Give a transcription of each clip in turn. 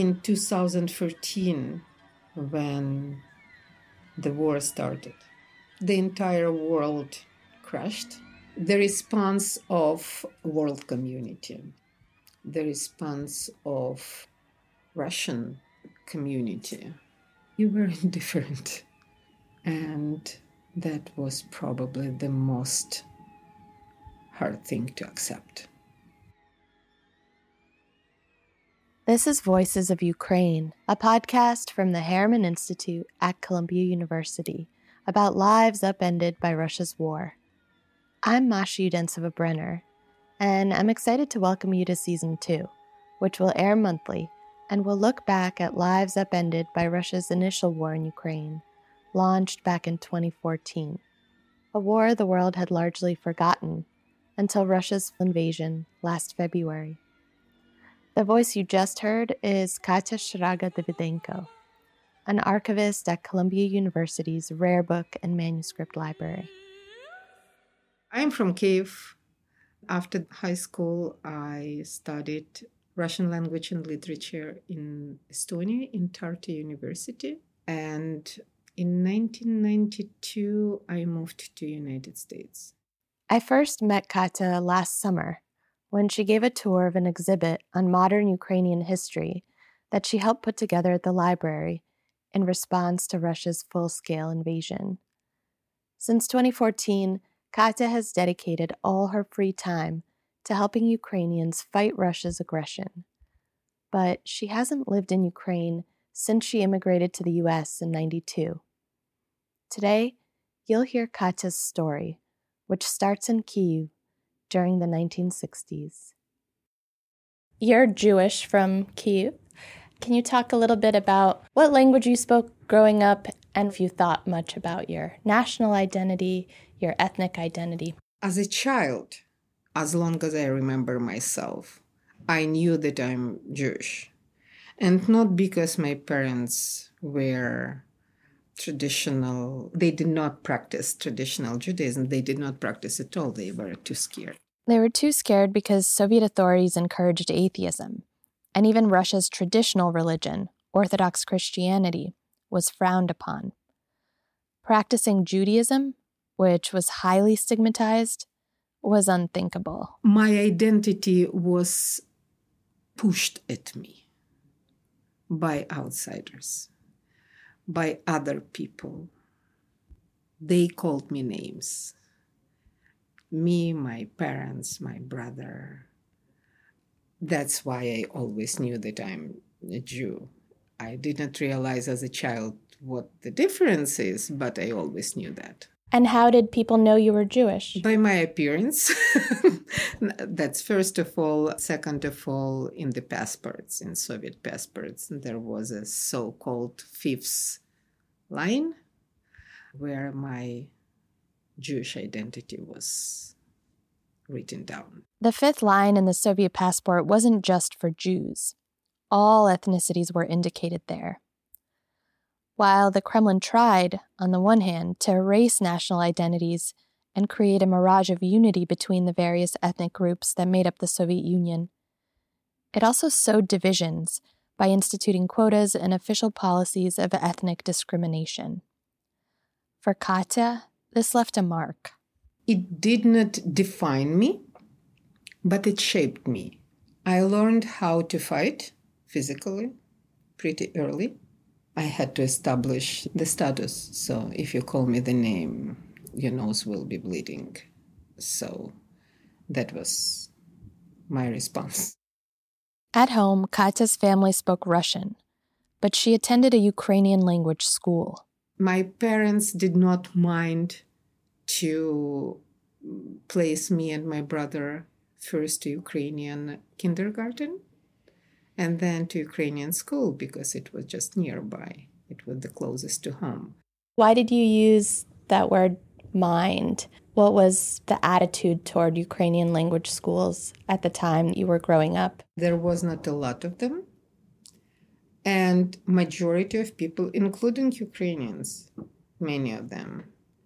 in 2014 when the war started. The entire world crashed. The response of world community, the response of Russian community, you were indifferent. And that was probably the most hard thing to accept. This is Voices of Ukraine, a podcast from the Harriman Institute at Columbia University about lives upended by Russia's war. I'm Masha Udensiva Brenner, and I'm excited to welcome you to Season 2, which will air monthly and will look back at lives upended by Russia's initial war in Ukraine, launched back in 2014. A war the world had largely forgotten until Russia's invasion last February. The voice you just heard is Katya Shraga Davydenko, an archivist at Columbia University's Rare Book and Manuscript Library. I'm from Kiev. After high school, I studied Russian language and literature in Estonia in Tartu University. And in 1992, I moved to United States. I first met Katya last summer when she gave a tour of an exhibit on modern Ukrainian history that she helped put together at the library in response to Russia's full scale invasion. Since 2014, Katya has dedicated all her free time to helping Ukrainians fight Russia's aggression. But she hasn't lived in Ukraine since she immigrated to the US in 92. Today, you'll hear Katya's story, which starts in Kyiv during the 1960s. You're Jewish from Kiev. Can you talk a little bit about what language you spoke growing up and if you thought much about your national identity, your ethnic identity? As a child, as long as I remember myself, I knew that I'm Jewish. And not because my parents were traditional, they did not practice traditional Judaism. They did not practice at all. They were too scared. They were too scared because Soviet authorities encouraged atheism, and even Russia's traditional religion, Orthodox Christianity, was frowned upon. Practicing Judaism, which was highly stigmatized, was unthinkable. My identity was pushed at me by outsiders by other people. They called me names. Me, my parents, my brother. That's why I always knew that I'm a Jew. I did not realize as a child what the difference is, but I always knew that. And how did people know you were Jewish? By my appearance. That's first of all. Second of all, in the passports, in Soviet passports, there was a so called fifth line where my Jewish identity was written down. The fifth line in the Soviet passport wasn't just for Jews, all ethnicities were indicated there. While the Kremlin tried, on the one hand, to erase national identities and create a mirage of unity between the various ethnic groups that made up the Soviet Union, it also sowed divisions by instituting quotas and official policies of ethnic discrimination. For Katya, this left a mark. It did not define me, but it shaped me. I learned how to fight physically pretty early I had to establish the status. So if you call me the name, your nose will be bleeding. So that was my response. At home, Katya's family spoke Russian, but she attended a Ukrainian language school. My parents did not mind to place me and my brother first to Ukrainian kindergarten and then to Ukrainian school because it was just nearby. It was the closest to home. Why did you use that word mind? What was the attitude toward Ukrainian language schools at the time you were growing up? There was not a lot of them. And majority of people, including Ukrainians, many of them,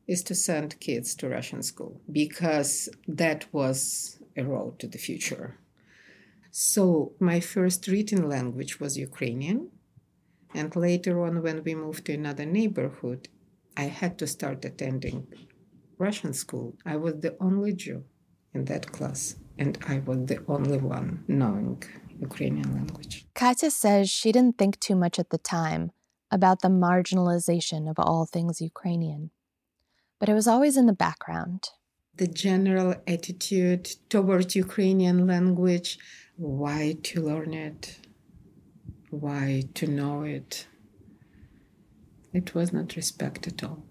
is to send kids to Russian school because that was a road to the future So my first written language was Ukrainian. And later on, when we moved to another neighborhood, I had to start attending Russian school. I was the only Jew in that class, and I was the only one knowing Ukrainian language. Katya says she didn't think too much at the time about the marginalization of all things Ukrainian, but it was always in the background. The general attitude towards Ukrainian language why to learn it, why to know it. It was not respect at all.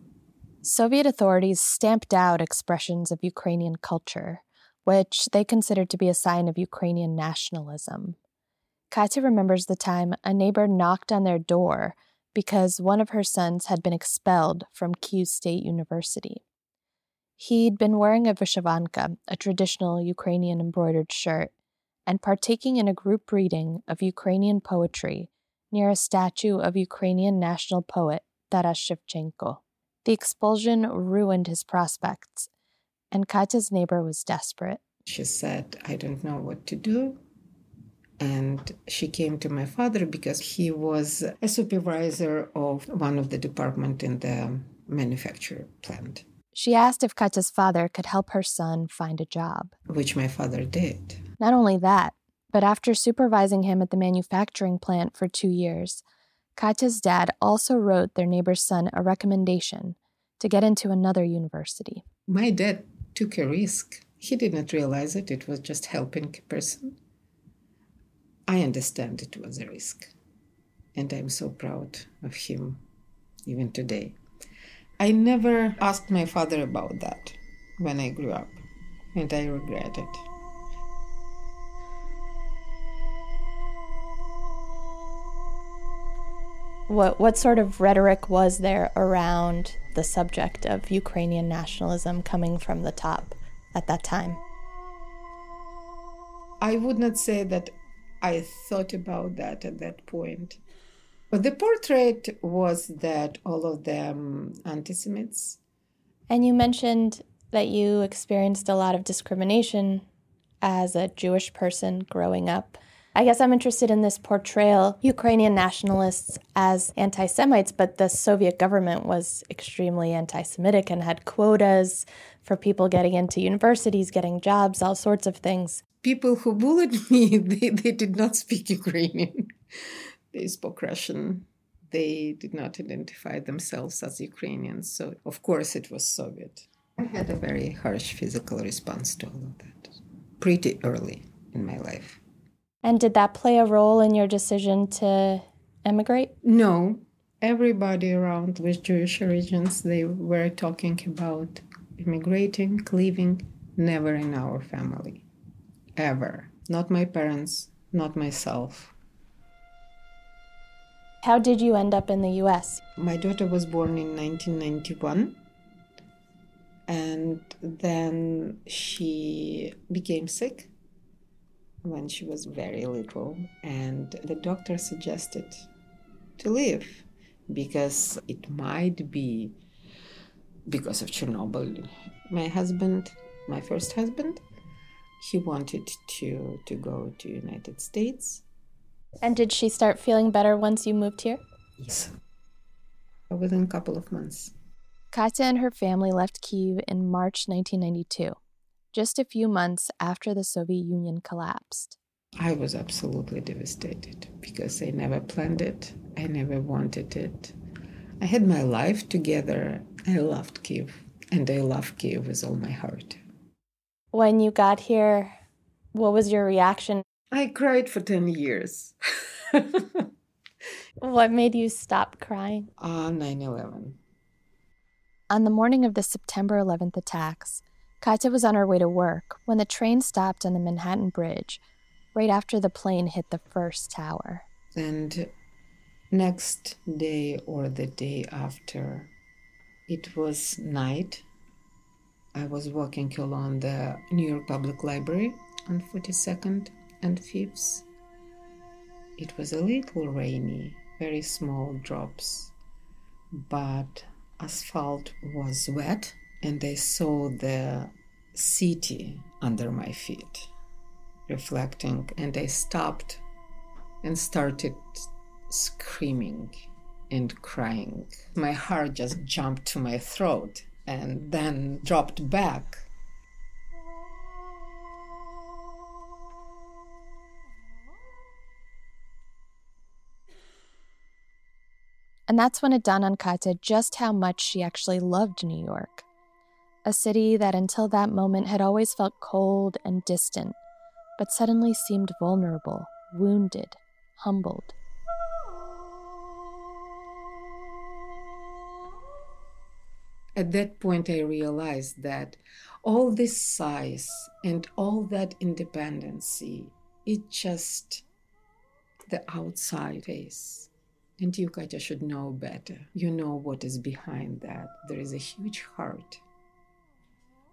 Soviet authorities stamped out expressions of Ukrainian culture, which they considered to be a sign of Ukrainian nationalism. Katya remembers the time a neighbor knocked on their door because one of her sons had been expelled from Kyiv State University. He'd been wearing a vyshyvanka, a traditional Ukrainian embroidered shirt, and partaking in a group reading of Ukrainian poetry near a statue of Ukrainian national poet Taras Shevchenko. The expulsion ruined his prospects, and Katya's neighbor was desperate. She said, I don't know what to do. And she came to my father because he was a supervisor of one of the department in the manufacture plant. She asked if Katya's father could help her son find a job. Which my father did. Not only that, but after supervising him at the manufacturing plant for two years, Katya's dad also wrote their neighbor's son a recommendation to get into another university. My dad took a risk. He did not realize it, it was just helping a person. I understand it was a risk. And I'm so proud of him even today. I never asked my father about that when I grew up, and I regret it. What what sort of rhetoric was there around the subject of Ukrainian nationalism coming from the top at that time? I would not say that I thought about that at that point. But the portrait was that all of them anti-Semites. And you mentioned that you experienced a lot of discrimination as a Jewish person growing up. I guess I'm interested in this portrayal Ukrainian nationalists as anti Semites, but the Soviet government was extremely anti Semitic and had quotas for people getting into universities, getting jobs, all sorts of things. People who bullied me, they, they did not speak Ukrainian. they spoke Russian. They did not identify themselves as Ukrainians. So, of course, it was Soviet. I had a very harsh physical response to all of that pretty early in my life. And did that play a role in your decision to emigrate? No. Everybody around with Jewish origins, they were talking about immigrating, leaving, never in our family. Ever. Not my parents, not myself. How did you end up in the US? My daughter was born in 1991 and then she became sick when she was very little, and the doctor suggested to leave because it might be because of Chernobyl. My husband, my first husband, he wanted to to go to United States. And did she start feeling better once you moved here? Yes. Within a couple of months. Katya and her family left Kyiv in March 1992 just a few months after the Soviet Union collapsed. I was absolutely devastated because I never planned it, I never wanted it. I had my life together. I loved Kiev, and I love Kiev with all my heart. When you got here, what was your reaction? I cried for 10 years. what made you stop crying? Uh, 9 11. On the morning of the September 11th attacks, Katya was on her way to work when the train stopped on the Manhattan Bridge right after the plane hit the first tower. And next day or the day after, it was night. I was walking along the New York Public Library on 42nd and 5th. It was a little rainy, very small drops, but asphalt was wet and I saw the city under my feet. reflecting, and I stopped and started screaming and crying. My heart just jumped to my throat and then dropped back. And that's when it dawned on Katya just how much she actually loved New York. A city that until that moment had always felt cold and distant, but suddenly seemed vulnerable, wounded, humbled. At that point, I realized that all this size and all that independency, it just the outside face. And you, Katya, should know better. You know what is behind that. There is a huge heart.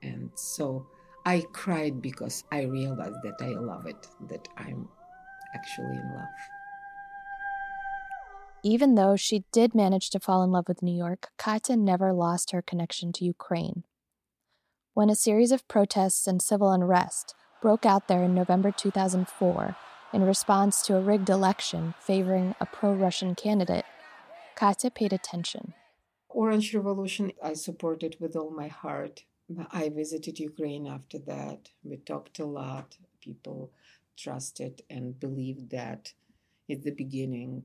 And so I cried because I realized that I love it, that I'm actually in love. Even though she did manage to fall in love with New York, Katya never lost her connection to Ukraine. When a series of protests and civil unrest broke out there in November 2004 in response to a rigged election favoring a pro Russian candidate, Katya paid attention. Orange Revolution, I supported with all my heart. I visited Ukraine after that. We talked a lot. People trusted and believed that it's the beginning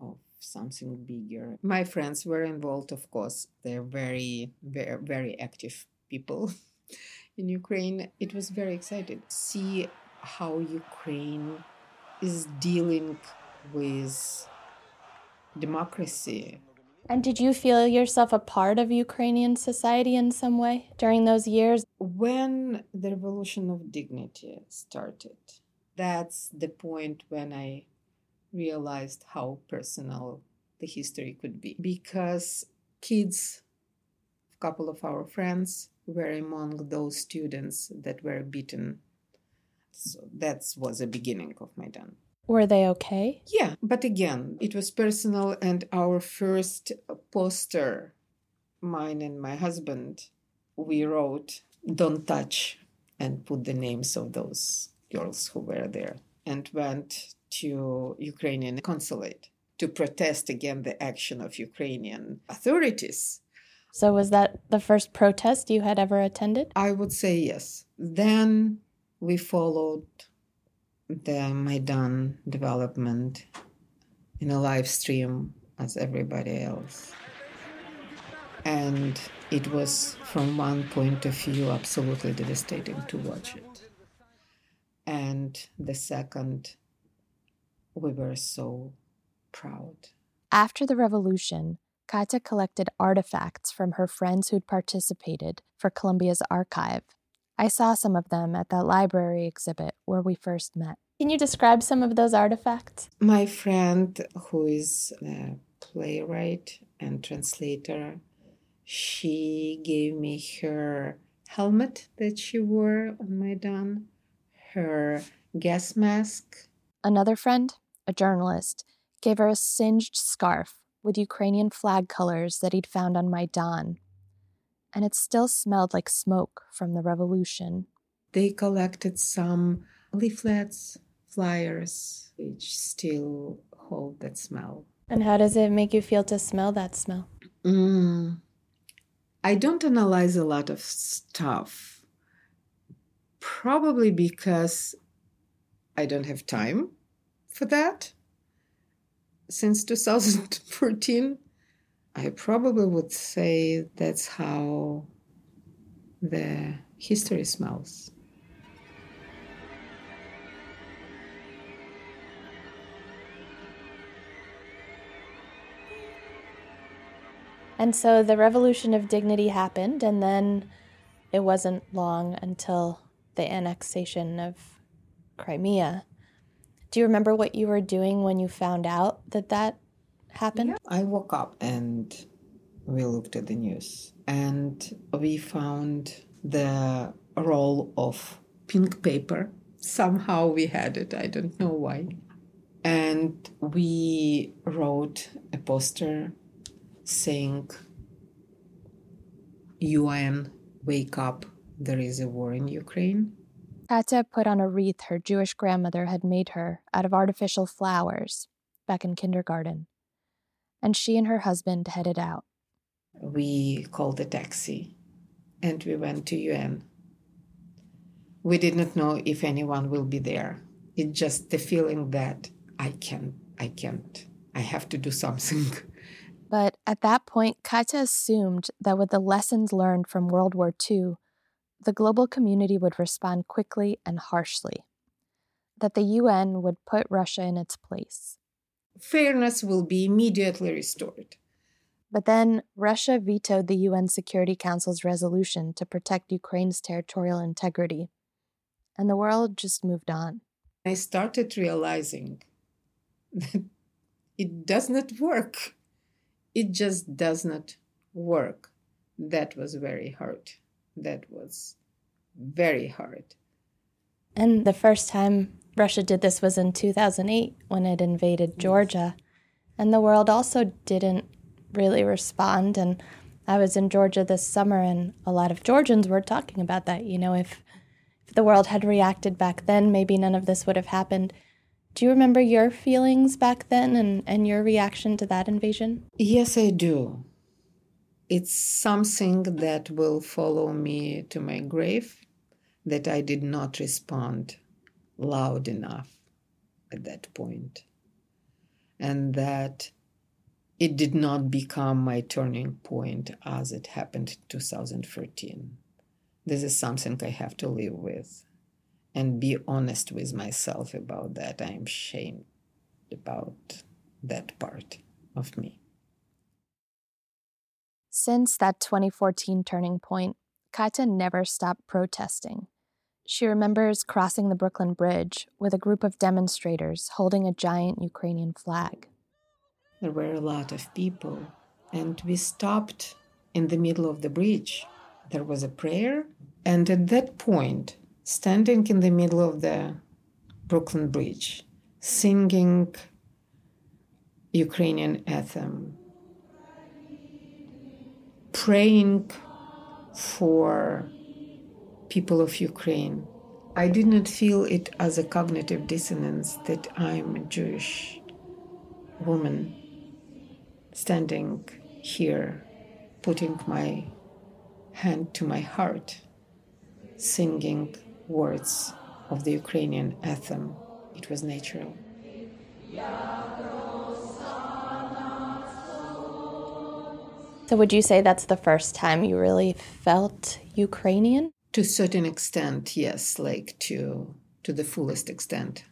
of something bigger. My friends were involved, of course. They're very, very, very active people in Ukraine. It was very exciting see how Ukraine is dealing with democracy. And did you feel yourself a part of Ukrainian society in some way during those years? When the Revolution of Dignity started, that's the point when I realized how personal the history could be. Because kids a couple of our friends were among those students that were beaten. So that was the beginning of maidan were they okay yeah but again it was personal and our first poster mine and my husband we wrote don't touch and put the names of those girls who were there and went to Ukrainian consulate to protest against the action of Ukrainian authorities. So was that the first protest you had ever attended? I would say yes. Then we followed the Maidan development in a live stream as everybody else. And it was, from one point of view, absolutely devastating to watch it. And the second we were so proud. After the revolution, Katya collected artifacts from her friends who'd participated for Columbia's archive. I saw some of them at that library exhibit where we first met. Can you describe some of those artifacts? My friend, who is a playwright and translator, she gave me her helmet that she wore on Maidan, her gas mask. Another friend, a journalist, gave her a singed scarf with Ukrainian flag colors that he'd found on Maidan. And it still smelled like smoke from the revolution. They collected some leaflets, flyers, which still hold that smell. And how does it make you feel to smell that smell? Mm. I don't analyze a lot of stuff. Probably because I don't have time for that since 2014. I probably would say that's how the history smells. And so the Revolution of Dignity happened, and then it wasn't long until the annexation of Crimea. Do you remember what you were doing when you found out that that happened? Yeah. I woke up and we looked at the news and we found the roll of pink paper. Somehow we had it, I don't know why. And we wrote a poster saying, UN, wake up, there is a war in Ukraine. Katya put on a wreath her Jewish grandmother had made her out of artificial flowers back in kindergarten, and she and her husband headed out. We called a taxi and we went to UN. We did not know if anyone will be there. It's just the feeling that I can't, I can't, I have to do something. But at that point, Katya assumed that with the lessons learned from World War II, the global community would respond quickly and harshly, that the UN would put Russia in its place. Fairness will be immediately restored. But then Russia vetoed the UN Security Council's resolution to protect Ukraine's territorial integrity, and the world just moved on. I started realizing that it does not work. It just does not work. That was very hard that was very hard. And the first time Russia did this was in 2008 when it invaded Georgia. And the world also didn't really respond. And I was in Georgia this summer, and a lot of Georgians were talking about that. You know, if, if the world had reacted back then, maybe none of this would have happened. Do you remember your feelings back then and, and your reaction to that invasion? Yes, I do it's something that will follow me to my grave that I did not respond loud enough at that point, and that it did not become my turning point as it happened in 2013. This is something I have to live with and be honest with myself about that. I am ashamed about that part of me. Since that 2014 turning point, Katya never stopped protesting. She remembers crossing the Brooklyn Bridge with a group of demonstrators holding a giant Ukrainian flag. There were a lot of people, and we stopped in the middle of the bridge. There was a prayer, and at that point, standing in the middle of the Brooklyn Bridge, singing Ukrainian anthem, praying for people of Ukraine. I did not feel it as a cognitive dissonance that I'm a Jewish woman standing here, putting my hand to my heart, singing words of the Ukrainian anthem. It was natural. So, would you say that's the first time you really felt Ukrainian? To a certain extent, yes, like to to the fullest extent.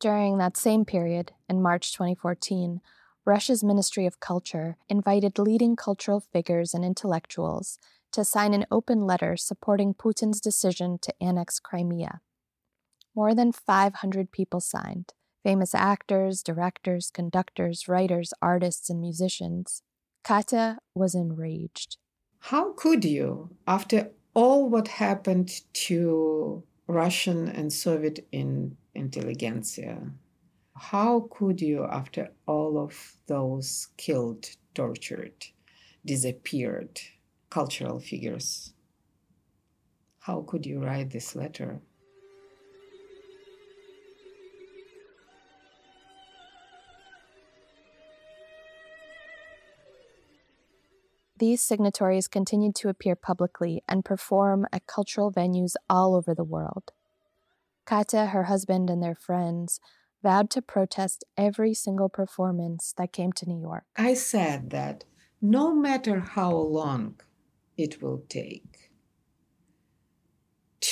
During that same period, in March 2014, Russia's Ministry of Culture invited leading cultural figures and intellectuals to sign an open letter supporting Putin's decision to annex Crimea. More than 500 people signed famous actors, directors, conductors, writers, artists, and musicians. Katya was enraged. How could you, after all what happened to Russian and Soviet in, intelligentsia, how could you, after all of those killed, tortured, disappeared cultural figures, how could you write this letter? These signatories continued to appear publicly and perform at cultural venues all over the world. Katya, her husband, and their friends vowed to protest every single performance that came to New York. I said that no matter how long it will take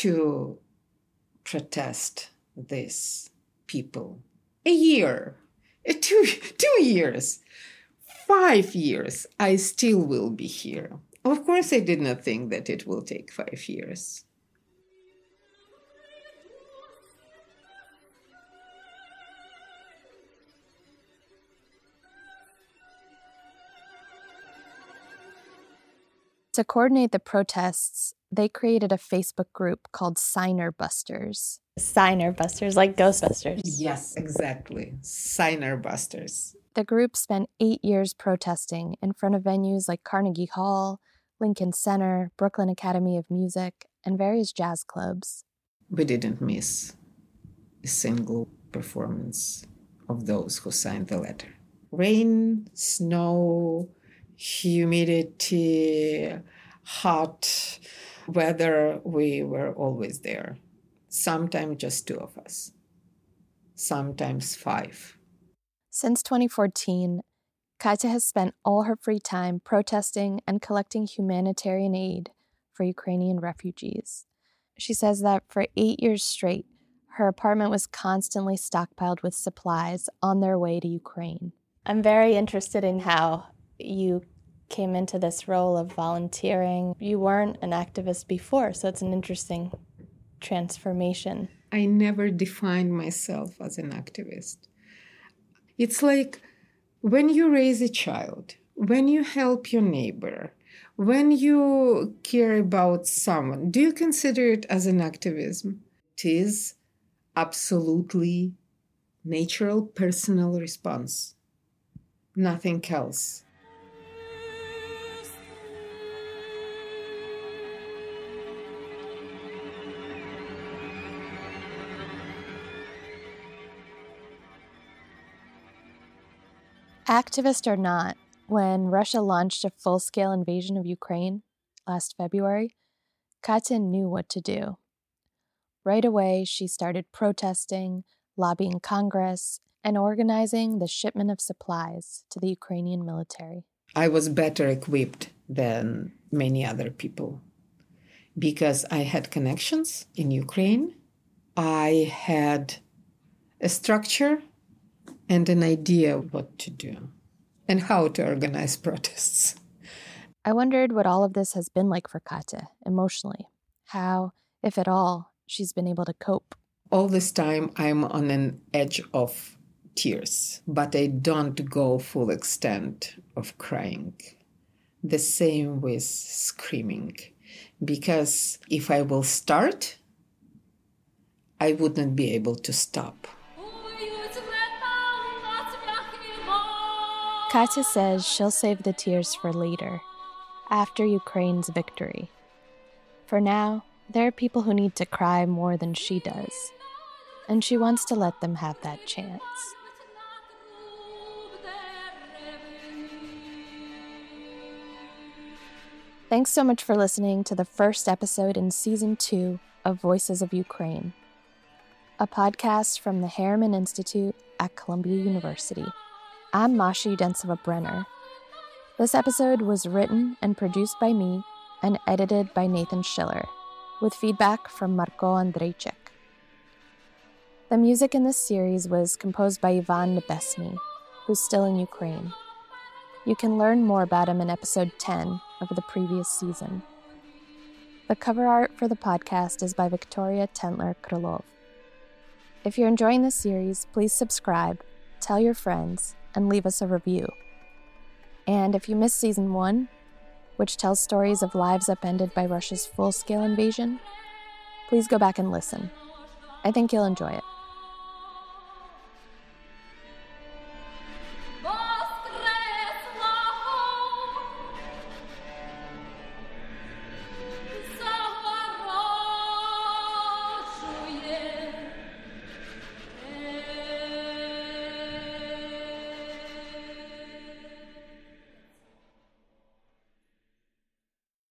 to protest these people, a year, two, two years, five years, I still will be here. Of course, I did not think that it will take five years. To coordinate the protests, they created a Facebook group called Signer Busters. Signer Busters, like Ghostbusters. Yes, exactly. Signer Busters. The group spent eight years protesting in front of venues like Carnegie Hall, Lincoln Center, Brooklyn Academy of Music, and various jazz clubs. we didn't miss a single performance of those who signed the letter. Rain, snow, humidity, hot weather, we were always there. Sometimes just two of us, sometimes five. Since 2014, Katya has spent all her free time protesting and collecting humanitarian aid for Ukrainian refugees. She says that for eight years straight, her apartment was constantly stockpiled with supplies on their way to Ukraine. I'm very interested in how you came into this role of volunteering. You weren't an activist before, so it's an interesting transformation. I never defined myself as an activist. It's like when you raise a child, when you help your neighbor, when you care about someone, do you consider it as an activism? It is absolutely natural personal response. Nothing else. Activist or not, when Russia launched a full scale invasion of Ukraine last February, Katya knew what to do. Right away, she started protesting, lobbying Congress, and organizing the shipment of supplies to the Ukrainian military. I was better equipped than many other people because I had connections in Ukraine. I had a structure and an idea what to do and how to organize protests. I wondered what all of this has been like for Katya emotionally. How, if at all, she's been able to cope. All this time, I'm on an edge of tears, but I don't go full extent of crying. The same with screaming, because if I will start, I wouldn't be able to stop. Katya says she'll save the tears for later, after Ukraine's victory. For now, there are people who need to cry more than she does, and she wants to let them have that chance. Thanks so much for listening to the first episode in season two of Voices of Ukraine, a podcast from the Harriman Institute at Columbia University. I'm Masha Udensiva Brenner. This episode was written and produced by me and edited by Nathan Schiller, with feedback from Marko Andryczyk. The music in this series was composed by Ivan Nebesny, who's still in Ukraine. You can learn more about him in episode 10 of the previous season. The cover art for the podcast is by Victoria Tentler Krylov. If you're enjoying this series, please subscribe, tell your friends, and leave us a review. And if you missed season one, which tells stories of lives upended by Russia's full scale invasion, please go back and listen. I think you'll enjoy it.